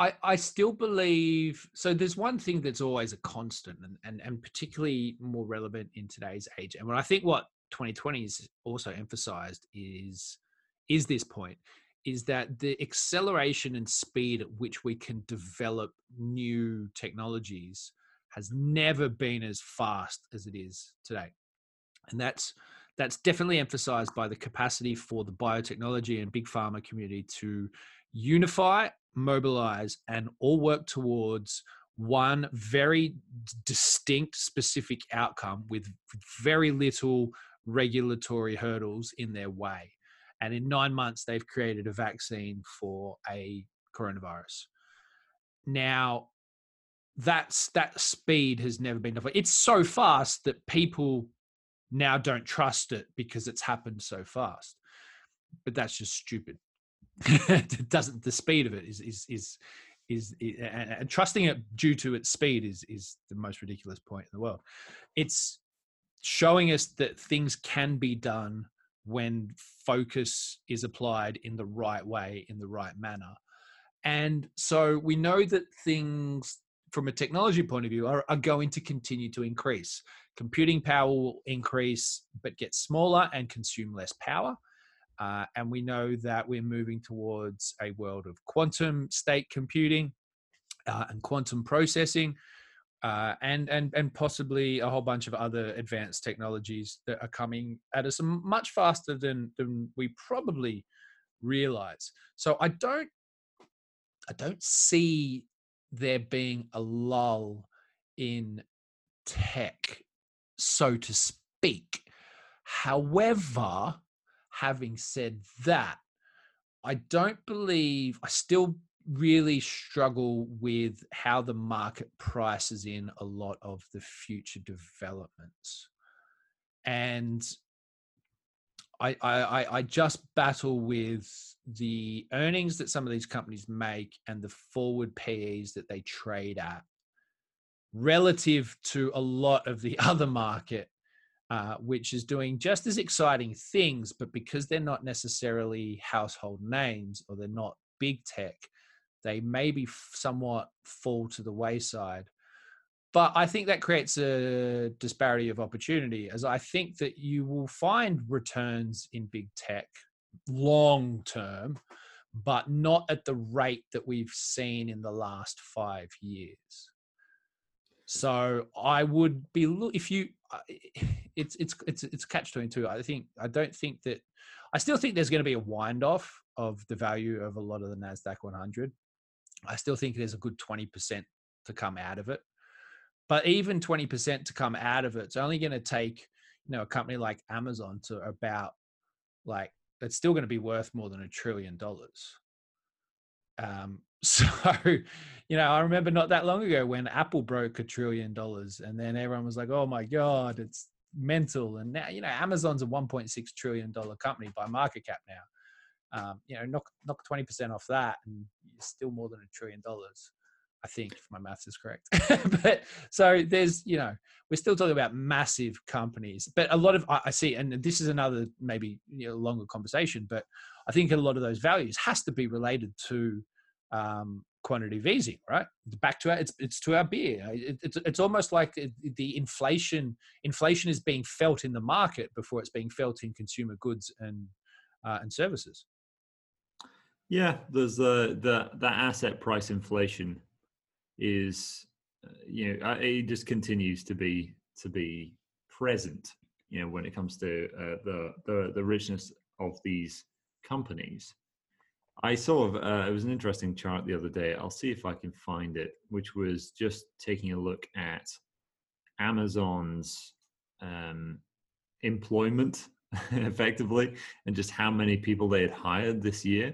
I, I still believe so there's one thing that's always a constant and, and, and particularly more relevant in today's age and when i think what 2020 has also emphasized is is this point is that the acceleration and speed at which we can develop new technologies has never been as fast as it is today and that's that's definitely emphasized by the capacity for the biotechnology and big pharma community to unify mobilize and all work towards one very distinct specific outcome with very little regulatory hurdles in their way. And in nine months, they've created a vaccine for a coronavirus. Now, that's that speed has never been before. It's so fast that people now don't trust it because it's happened so fast. But that's just stupid. it doesn't. The speed of it is is is is, is and trusting it due to its speed is is the most ridiculous point in the world. It's showing us that things can be done when focus is applied in the right way, in the right manner. And so we know that things from a technology point of view are, are going to continue to increase. Computing power will increase, but get smaller and consume less power. Uh, and we know that we're moving towards a world of quantum state computing uh, and quantum processing, uh, and and and possibly a whole bunch of other advanced technologies that are coming at us much faster than than we probably realize. So I don't I don't see there being a lull in tech, so to speak. However, having said that, I don't believe I still really struggle with how the market prices in a lot of the future developments. And I, I, I just battle with the earnings that some of these companies make and the forward PEs that they trade at relative to a lot of the other market, uh, which is doing just as exciting things, but because they're not necessarily household names or they're not big tech, they maybe somewhat fall to the wayside. But I think that creates a disparity of opportunity, as I think that you will find returns in big tech long term, but not at the rate that we've seen in the last five years. So I would be if you it's it's it's it's catch twenty two. I think I don't think that I still think there's going to be a wind off of the value of a lot of the Nasdaq 100. I still think there's a good 20% to come out of it. But even 20% to come out of it, it's only going to take, you know, a company like Amazon to about like, it's still going to be worth more than a trillion dollars. Um, so, you know, I remember not that long ago when Apple broke a trillion dollars and then everyone was like, oh my God, it's mental. And now, you know, Amazon's a $1.6 trillion company by market cap now um, you know, knock knock twenty percent off that, and you're still more than a trillion dollars. I think if my maths is correct. but so there's, you know, we're still talking about massive companies, but a lot of I, see, and this is another maybe you know, longer conversation, but I think a lot of those values has to be related to um, quantitative easing, right? Back to our, it's it's to our beer. It, it's it's almost like the inflation inflation is being felt in the market before it's being felt in consumer goods and uh, and services. Yeah, there's the the the asset price inflation is uh, you know it just continues to be to be present you know when it comes to uh, the the the richness of these companies. I saw uh, it was an interesting chart the other day. I'll see if i can find it which was just taking a look at amazon's um, employment effectively and just how many people they had hired this year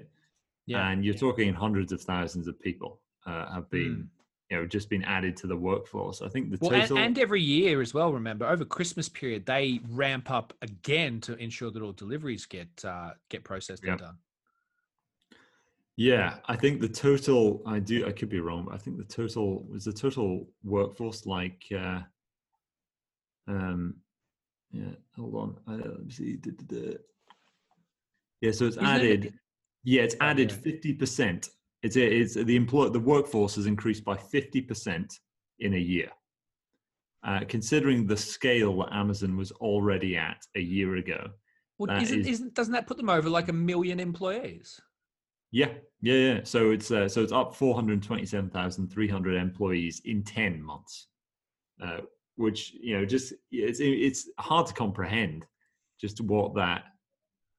yeah. and you're talking hundreds of thousands of people uh, have been mm you know just been added to the workforce. I think the well, total and, and, every year as well. Remember, over Christmas period, they ramp up again to ensure that all deliveries get uh, get processed yep. and done. Yeah, I think the total. I do. I could be wrong. But I think the total was the total workforce like. Uh, um, yeah. Hold on. Uh, let me see. Yeah. So it's Isn't added. It, yeah, it's added fifty percent it's, it's the employ the workforce has increased by 50% in a year. Uh, considering the scale that Amazon was already at a year ago. Well, isn't, is, isn't, doesn't that put them over like a million employees? Yeah, yeah, yeah. So it's uh, so it's up 427,300 employees in 10 months, uh, which you know just it's it's hard to comprehend just what that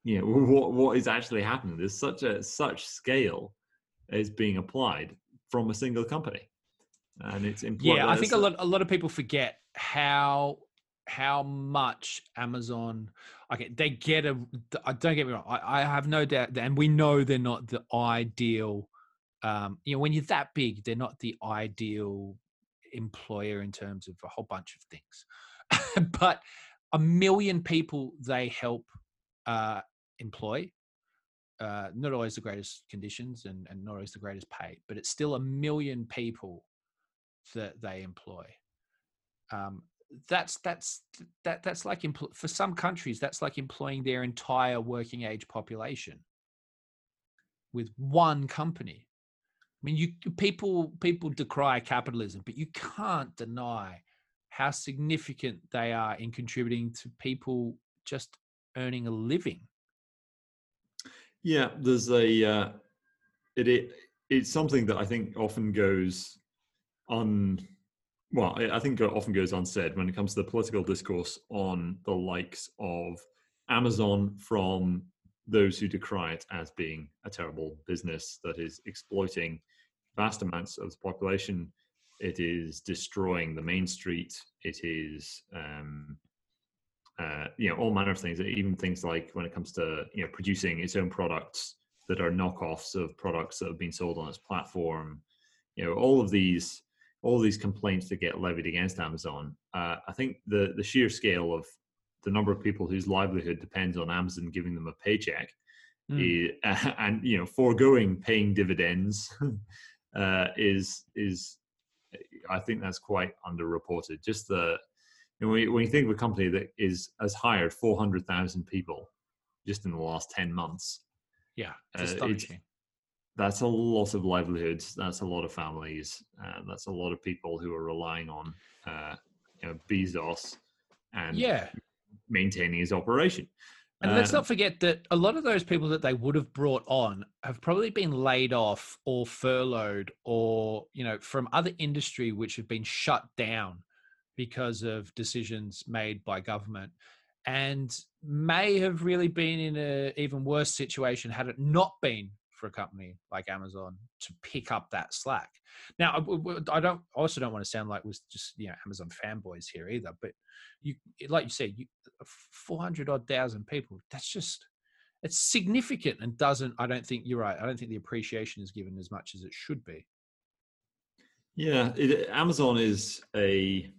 you know what what is actually happening. There's such a such scale is being applied from a single company and it's important yeah i think a lot, a lot of people forget how how much amazon okay they get a don't get me wrong i, I have no doubt that, and we know they're not the ideal um, you know when you're that big they're not the ideal employer in terms of a whole bunch of things but a million people they help uh, employ uh, not always the greatest conditions and, and not always the greatest pay, but it's still a million people that they employ. Um, that's that's that that's like for some countries that's like employing their entire working age population with one company. I mean, you people people decry capitalism, but you can't deny how significant they are in contributing to people just earning a living yeah, there's a uh, it, it it's something that I think often goes on. Well, I think often goes unsaid when it comes to the political discourse on the likes of Amazon from those who decry it as being a terrible business that is exploiting vast amounts of the population. It is destroying the main street. It is um, uh, you know all manner of things even things like when it comes to you know producing its own products that are knockoffs of products that have been sold on its platform you know all of these all of these complaints that get levied against amazon uh, i think the the sheer scale of the number of people whose livelihood depends on amazon giving them a paycheck mm. is, uh, and you know foregoing paying dividends uh, is is i think that's quite underreported just the and when you, when you think of a company that is has hired 400,000 people just in the last 10 months, yeah, uh, that's a lot of livelihoods. That's a lot of families. Uh, that's a lot of people who are relying on uh, you know, Bezos and yeah. maintaining his operation. And let's not um, forget that a lot of those people that they would have brought on have probably been laid off or furloughed or, you know, from other industry which have been shut down because of decisions made by government and may have really been in an even worse situation had it not been for a company like Amazon to pick up that slack. Now, I don't also don't want to sound like we're just you know Amazon fanboys here either, but you like you said, you, 400 odd thousand people. That's just it's significant and doesn't. I don't think you're right. I don't think the appreciation is given as much as it should be. Yeah, it, Amazon is a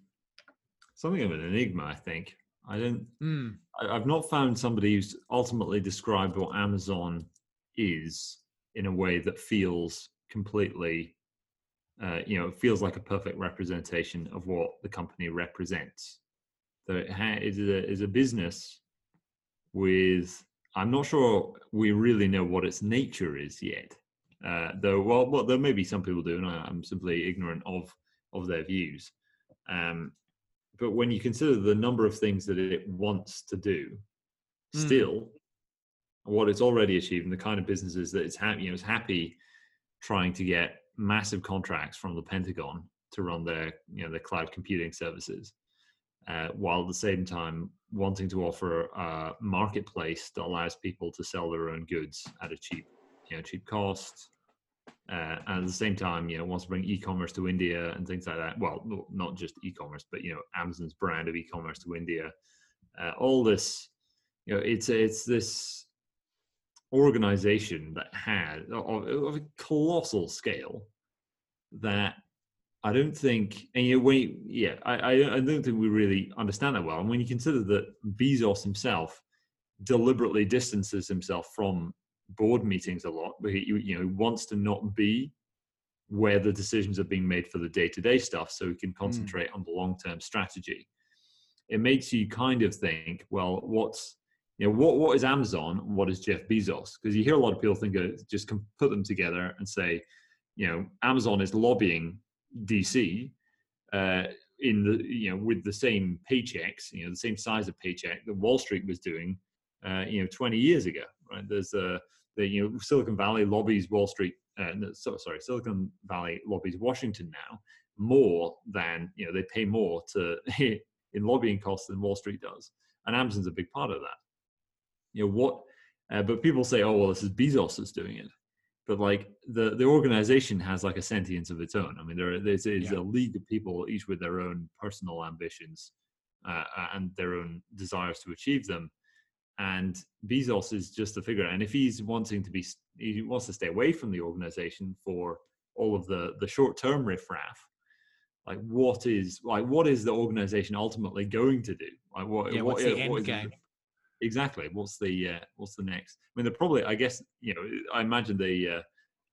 something of an enigma. I think I don't. Mm. I, have not found somebody who's ultimately described what Amazon is in a way that feels completely uh, you know, it feels like a perfect representation of what the company represents. That it ha- is a is a business with. I'm not sure we really know what its nature is yet. Uh, though, well, well, there may be some people do, and I'm simply ignorant of of their views. Um, but when you consider the number of things that it wants to do, mm. still, what it's already achieved, and the kind of businesses that it's happy, you know, it's happy trying to get massive contracts from the Pentagon to run their you know their cloud computing services, uh, while at the same time wanting to offer a marketplace that allows people to sell their own goods at a cheap you know cheap cost. Uh, and at the same time, you know, wants to bring e-commerce to India and things like that. Well, not just e-commerce, but you know, Amazon's brand of e-commerce to India. Uh, all this, you know, it's it's this organization that had of, of a colossal scale that I don't think, and you know, when you, yeah, I, I don't think we really understand that well. And when you consider that Bezos himself deliberately distances himself from board meetings a lot, but he you know wants to not be where the decisions are being made for the day-to-day stuff, so he can hmm. concentrate mm. on the long-term strategy. It makes you kind of think, well, what's you know what what is Amazon? What is Jeff Bezos? Because you hear a lot of people think of just put them together and say, you know, Amazon is lobbying DC uh, in the you know with the same paychecks, you know, the same size of paycheck that Wall Street was doing, uh, you know, 20 years ago. Right? There's a the you know Silicon Valley lobbies Wall Street. Uh, so, sorry, Silicon Valley lobbies Washington now more than you know they pay more to in lobbying costs than Wall Street does, and Amazon's a big part of that you know what uh, but people say oh well this is bezos that's doing it but like the the organization has like a sentience of its own i mean there is yeah. a league of people each with their own personal ambitions uh, and their own desires to achieve them and bezos is just a figure. And if he's wanting to be he wants to stay away from the organization for all of the the short term riffraff like what is like what is the organization ultimately going to do? Like what yeah, what, what's the end game? exactly what's the uh, what's the next? I mean they're probably i guess you know i imagine they uh,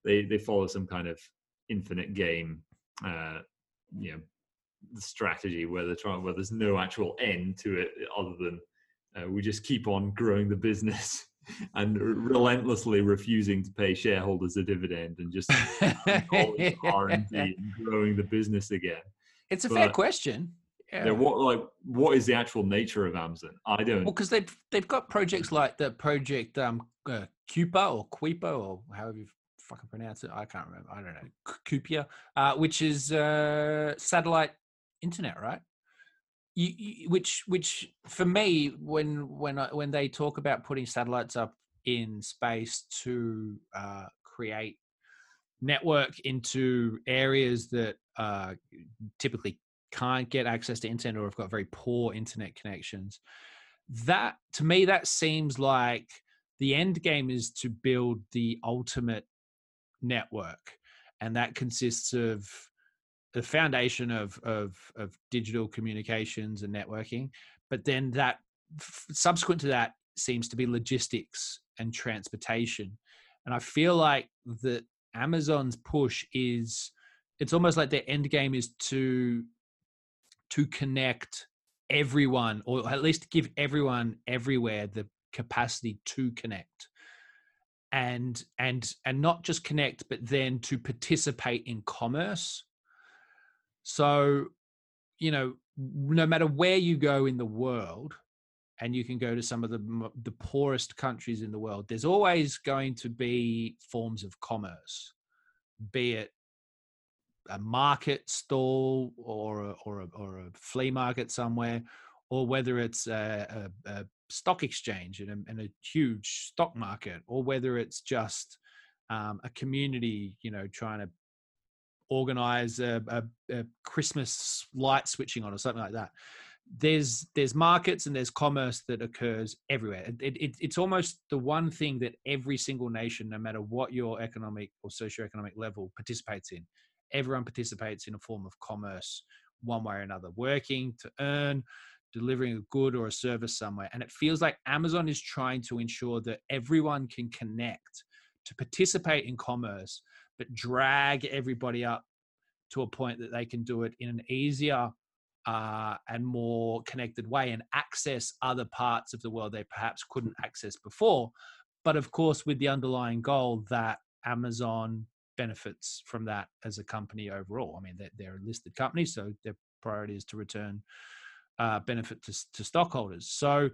they they follow some kind of infinite game uh you know strategy where they're trying where there's no actual end to it other than uh, we just keep on growing the business and relentlessly refusing to pay shareholders a dividend and just r&d and growing the business again it's a but, fair question yeah. yeah. What like what is the actual nature of Amazon? I don't. Well, because they've they've got projects like the project um uh, Cupa or Quipa or however you fucking pronounce it. I can't remember. I don't know. Cupia, uh, which is uh, satellite internet, right? You, you, which which for me when when I, when they talk about putting satellites up in space to uh, create network into areas that uh, typically can't get access to internet or have got very poor internet connections that to me that seems like the end game is to build the ultimate network and that consists of the foundation of of of digital communications and networking but then that subsequent to that seems to be logistics and transportation. And i feel like that amazon's push is it's almost like their end game is to to connect everyone or at least give everyone everywhere the capacity to connect. And and and not just connect but then to participate in commerce so you know no matter where you go in the world and you can go to some of the the poorest countries in the world there's always going to be forms of commerce be it a market stall or a, or a, or a flea market somewhere, or whether it's a, a, a stock exchange and a, and a, huge stock market, or whether it's just um, a community, you know, trying to organize a, a, Christmas light switching on or something like that. There's there's markets and there's commerce that occurs everywhere. It, it, it's almost the one thing that every single nation, no matter what your economic or socioeconomic level, participates in everyone participates in a form of commerce one way or another, working to earn, delivering a good or a service somewhere. And it feels like Amazon is trying to ensure that everyone can connect to participate in commerce, but drag everybody up to a point that they can do it in an easier uh, and more connected way and access other parts of the world they perhaps couldn't access before. But of course, with the underlying goal that Amazon benefits from that as a company overall. I mean, they're, they're a listed company, so their priority is to return uh, benefit to, to stockholders. So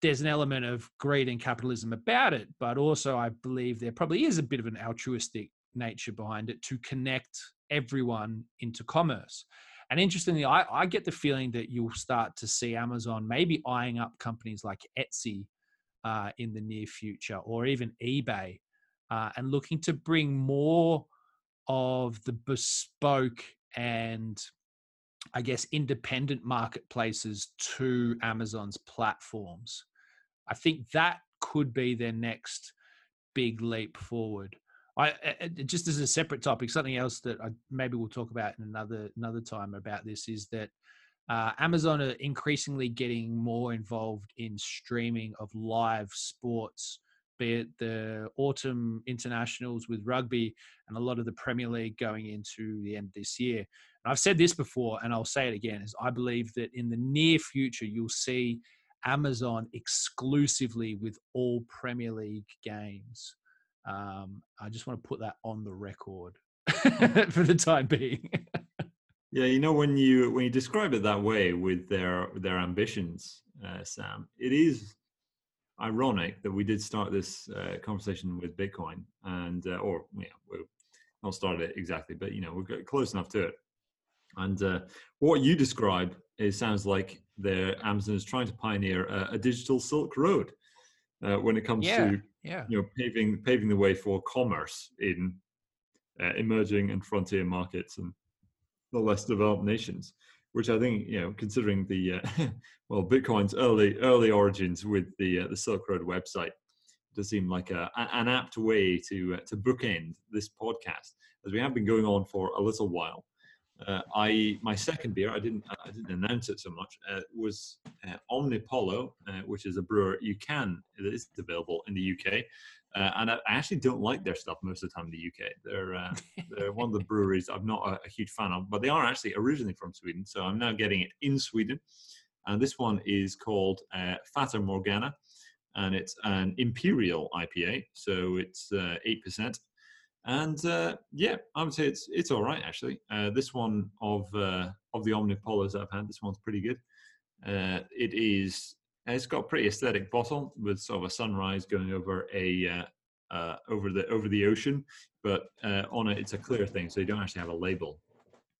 there's an element of greed and capitalism about it, but also I believe there probably is a bit of an altruistic nature behind it to connect everyone into commerce. And interestingly, I, I, get the feeling that you'll start to see Amazon maybe eyeing up companies like Etsy uh, in the near future or even eBay uh, and looking to bring more of the bespoke and I guess independent marketplaces to Amazon's platforms. I think that could be their next big leap forward. I just as a separate topic, something else that I, maybe we'll talk about in another another time about this is that uh, Amazon are increasingly getting more involved in streaming of live sports, be it the autumn internationals with rugby and a lot of the Premier League going into the end of this year. And I've said this before, and I'll say it again: is I believe that in the near future you'll see Amazon exclusively with all Premier League games. Um, I just want to put that on the record for the time being. yeah, you know when you when you describe it that way with their their ambitions, uh, Sam, it is ironic that we did start this uh, conversation with Bitcoin, and uh, or yeah, we not started it exactly, but you know we're close enough to it. And uh, what you describe it sounds like the Amazon is trying to pioneer a, a digital Silk Road uh, when it comes yeah, to yeah. you know paving paving the way for commerce in uh, emerging and frontier markets and the less developed nations. Which I think you know, considering the uh, well Bitcoin's early early origins with the uh, the Silk Road website, does seem like a, an apt way to uh, to bookend this podcast as we have been going on for a little while. Uh, I my second beer I didn't I didn't announce it so much uh, was uh, Omnipollo, uh, which is a brewer you can it is available in the UK, uh, and I, I, actually don't like their stuff most of the time in the UK. They're uh, they're one of the breweries I'm not a, a, huge fan of, but they are actually originally from Sweden, so I'm now getting it in Sweden, and this one is called Fata Morgana, and it's an imperial IPA, so it's eight percent and uh, yeah, I would say it's it's all right actually. Uh, this one of uh, of the Omnipollos I've had, this one's pretty good. Uh, it is it's got a pretty aesthetic bottle with sort of a sunrise going over a uh, uh, over the over the ocean, but on it it's a clear thing, so you don't actually have a label.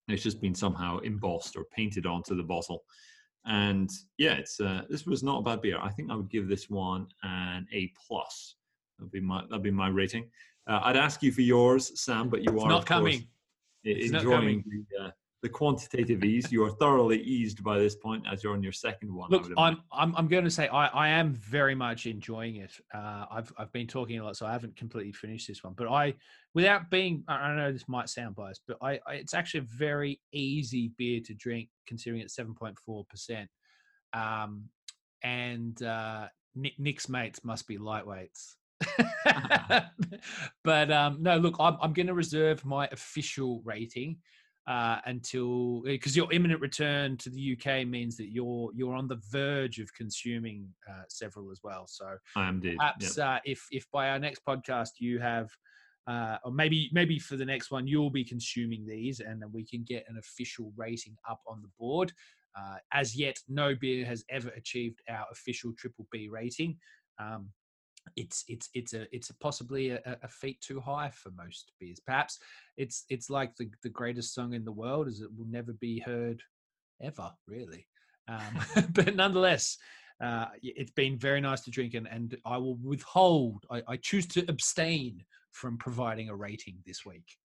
It's just been somehow embossed or painted onto the bottle. And yeah, it's this was not a bad beer. I think I would give this one an A plus. That'd be my that'd be my rating. Uh, I'd ask you for yours, Sam, but you it's are not coming. It's enjoying the, uh, the, quantitative ease. You are thoroughly eased by this point, as you're on your second one. Look, I'm, I'm I'm going to say I, I am very much enjoying it. Uh, I've I've been talking a lot, so I haven't completely finished this one. But I, without being, I know this might sound biased, but I, I it's actually a very easy beer to drink, considering it's seven point four percent. Um, and uh, Nick, Nick's mates must be lightweights. but um, no, look, I'm, I'm going to reserve my official rating uh, until because your imminent return to the UK means that you're you're on the verge of consuming uh, several as well. So I am. Perhaps yep. uh, if if by our next podcast you have. Uh, or maybe maybe for the next one you'll be consuming these and then we can get an official rating up on the board uh, as yet no beer has ever achieved our official triple b rating um, it's it's it's a it's a possibly a, a feat too high for most beers. Perhaps it's it's like the the greatest song in the world, is it will never be heard ever, really. Um, but nonetheless, uh, it's been very nice to drink, and, and I will withhold. I, I choose to abstain from providing a rating this week.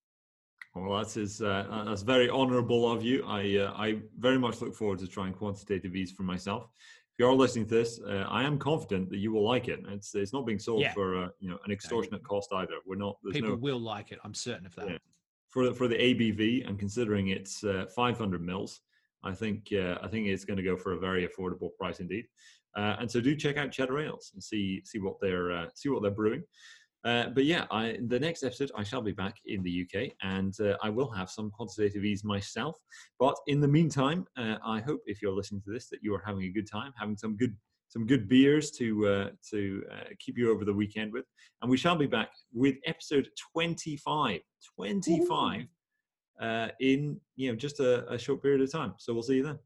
Well, that's is, uh, that's very honourable of you. I uh, I very much look forward to trying quantitative ease for myself if you are listening to this, uh, I am confident that you will like it. It's it's not being sold yeah. for uh, you know an extortionate cost either. We're not. People no, will like it. I'm certain of that. Yeah. For the, for the ABV and considering it's uh, 500 mils, I think uh, I think it's going to go for a very affordable price indeed. Uh, and so do check out Cheddar Ales and see see what they're uh, see what they're brewing. Uh, but yeah, I, the next episode I shall be back in the UK, and uh, I will have some quantitative ease myself. But in the meantime, uh, I hope if you're listening to this that you are having a good time, having some good some good beers to uh, to uh, keep you over the weekend with, and we shall be back with episode 25. 25 uh, in you know just a, a short period of time. So we'll see you then.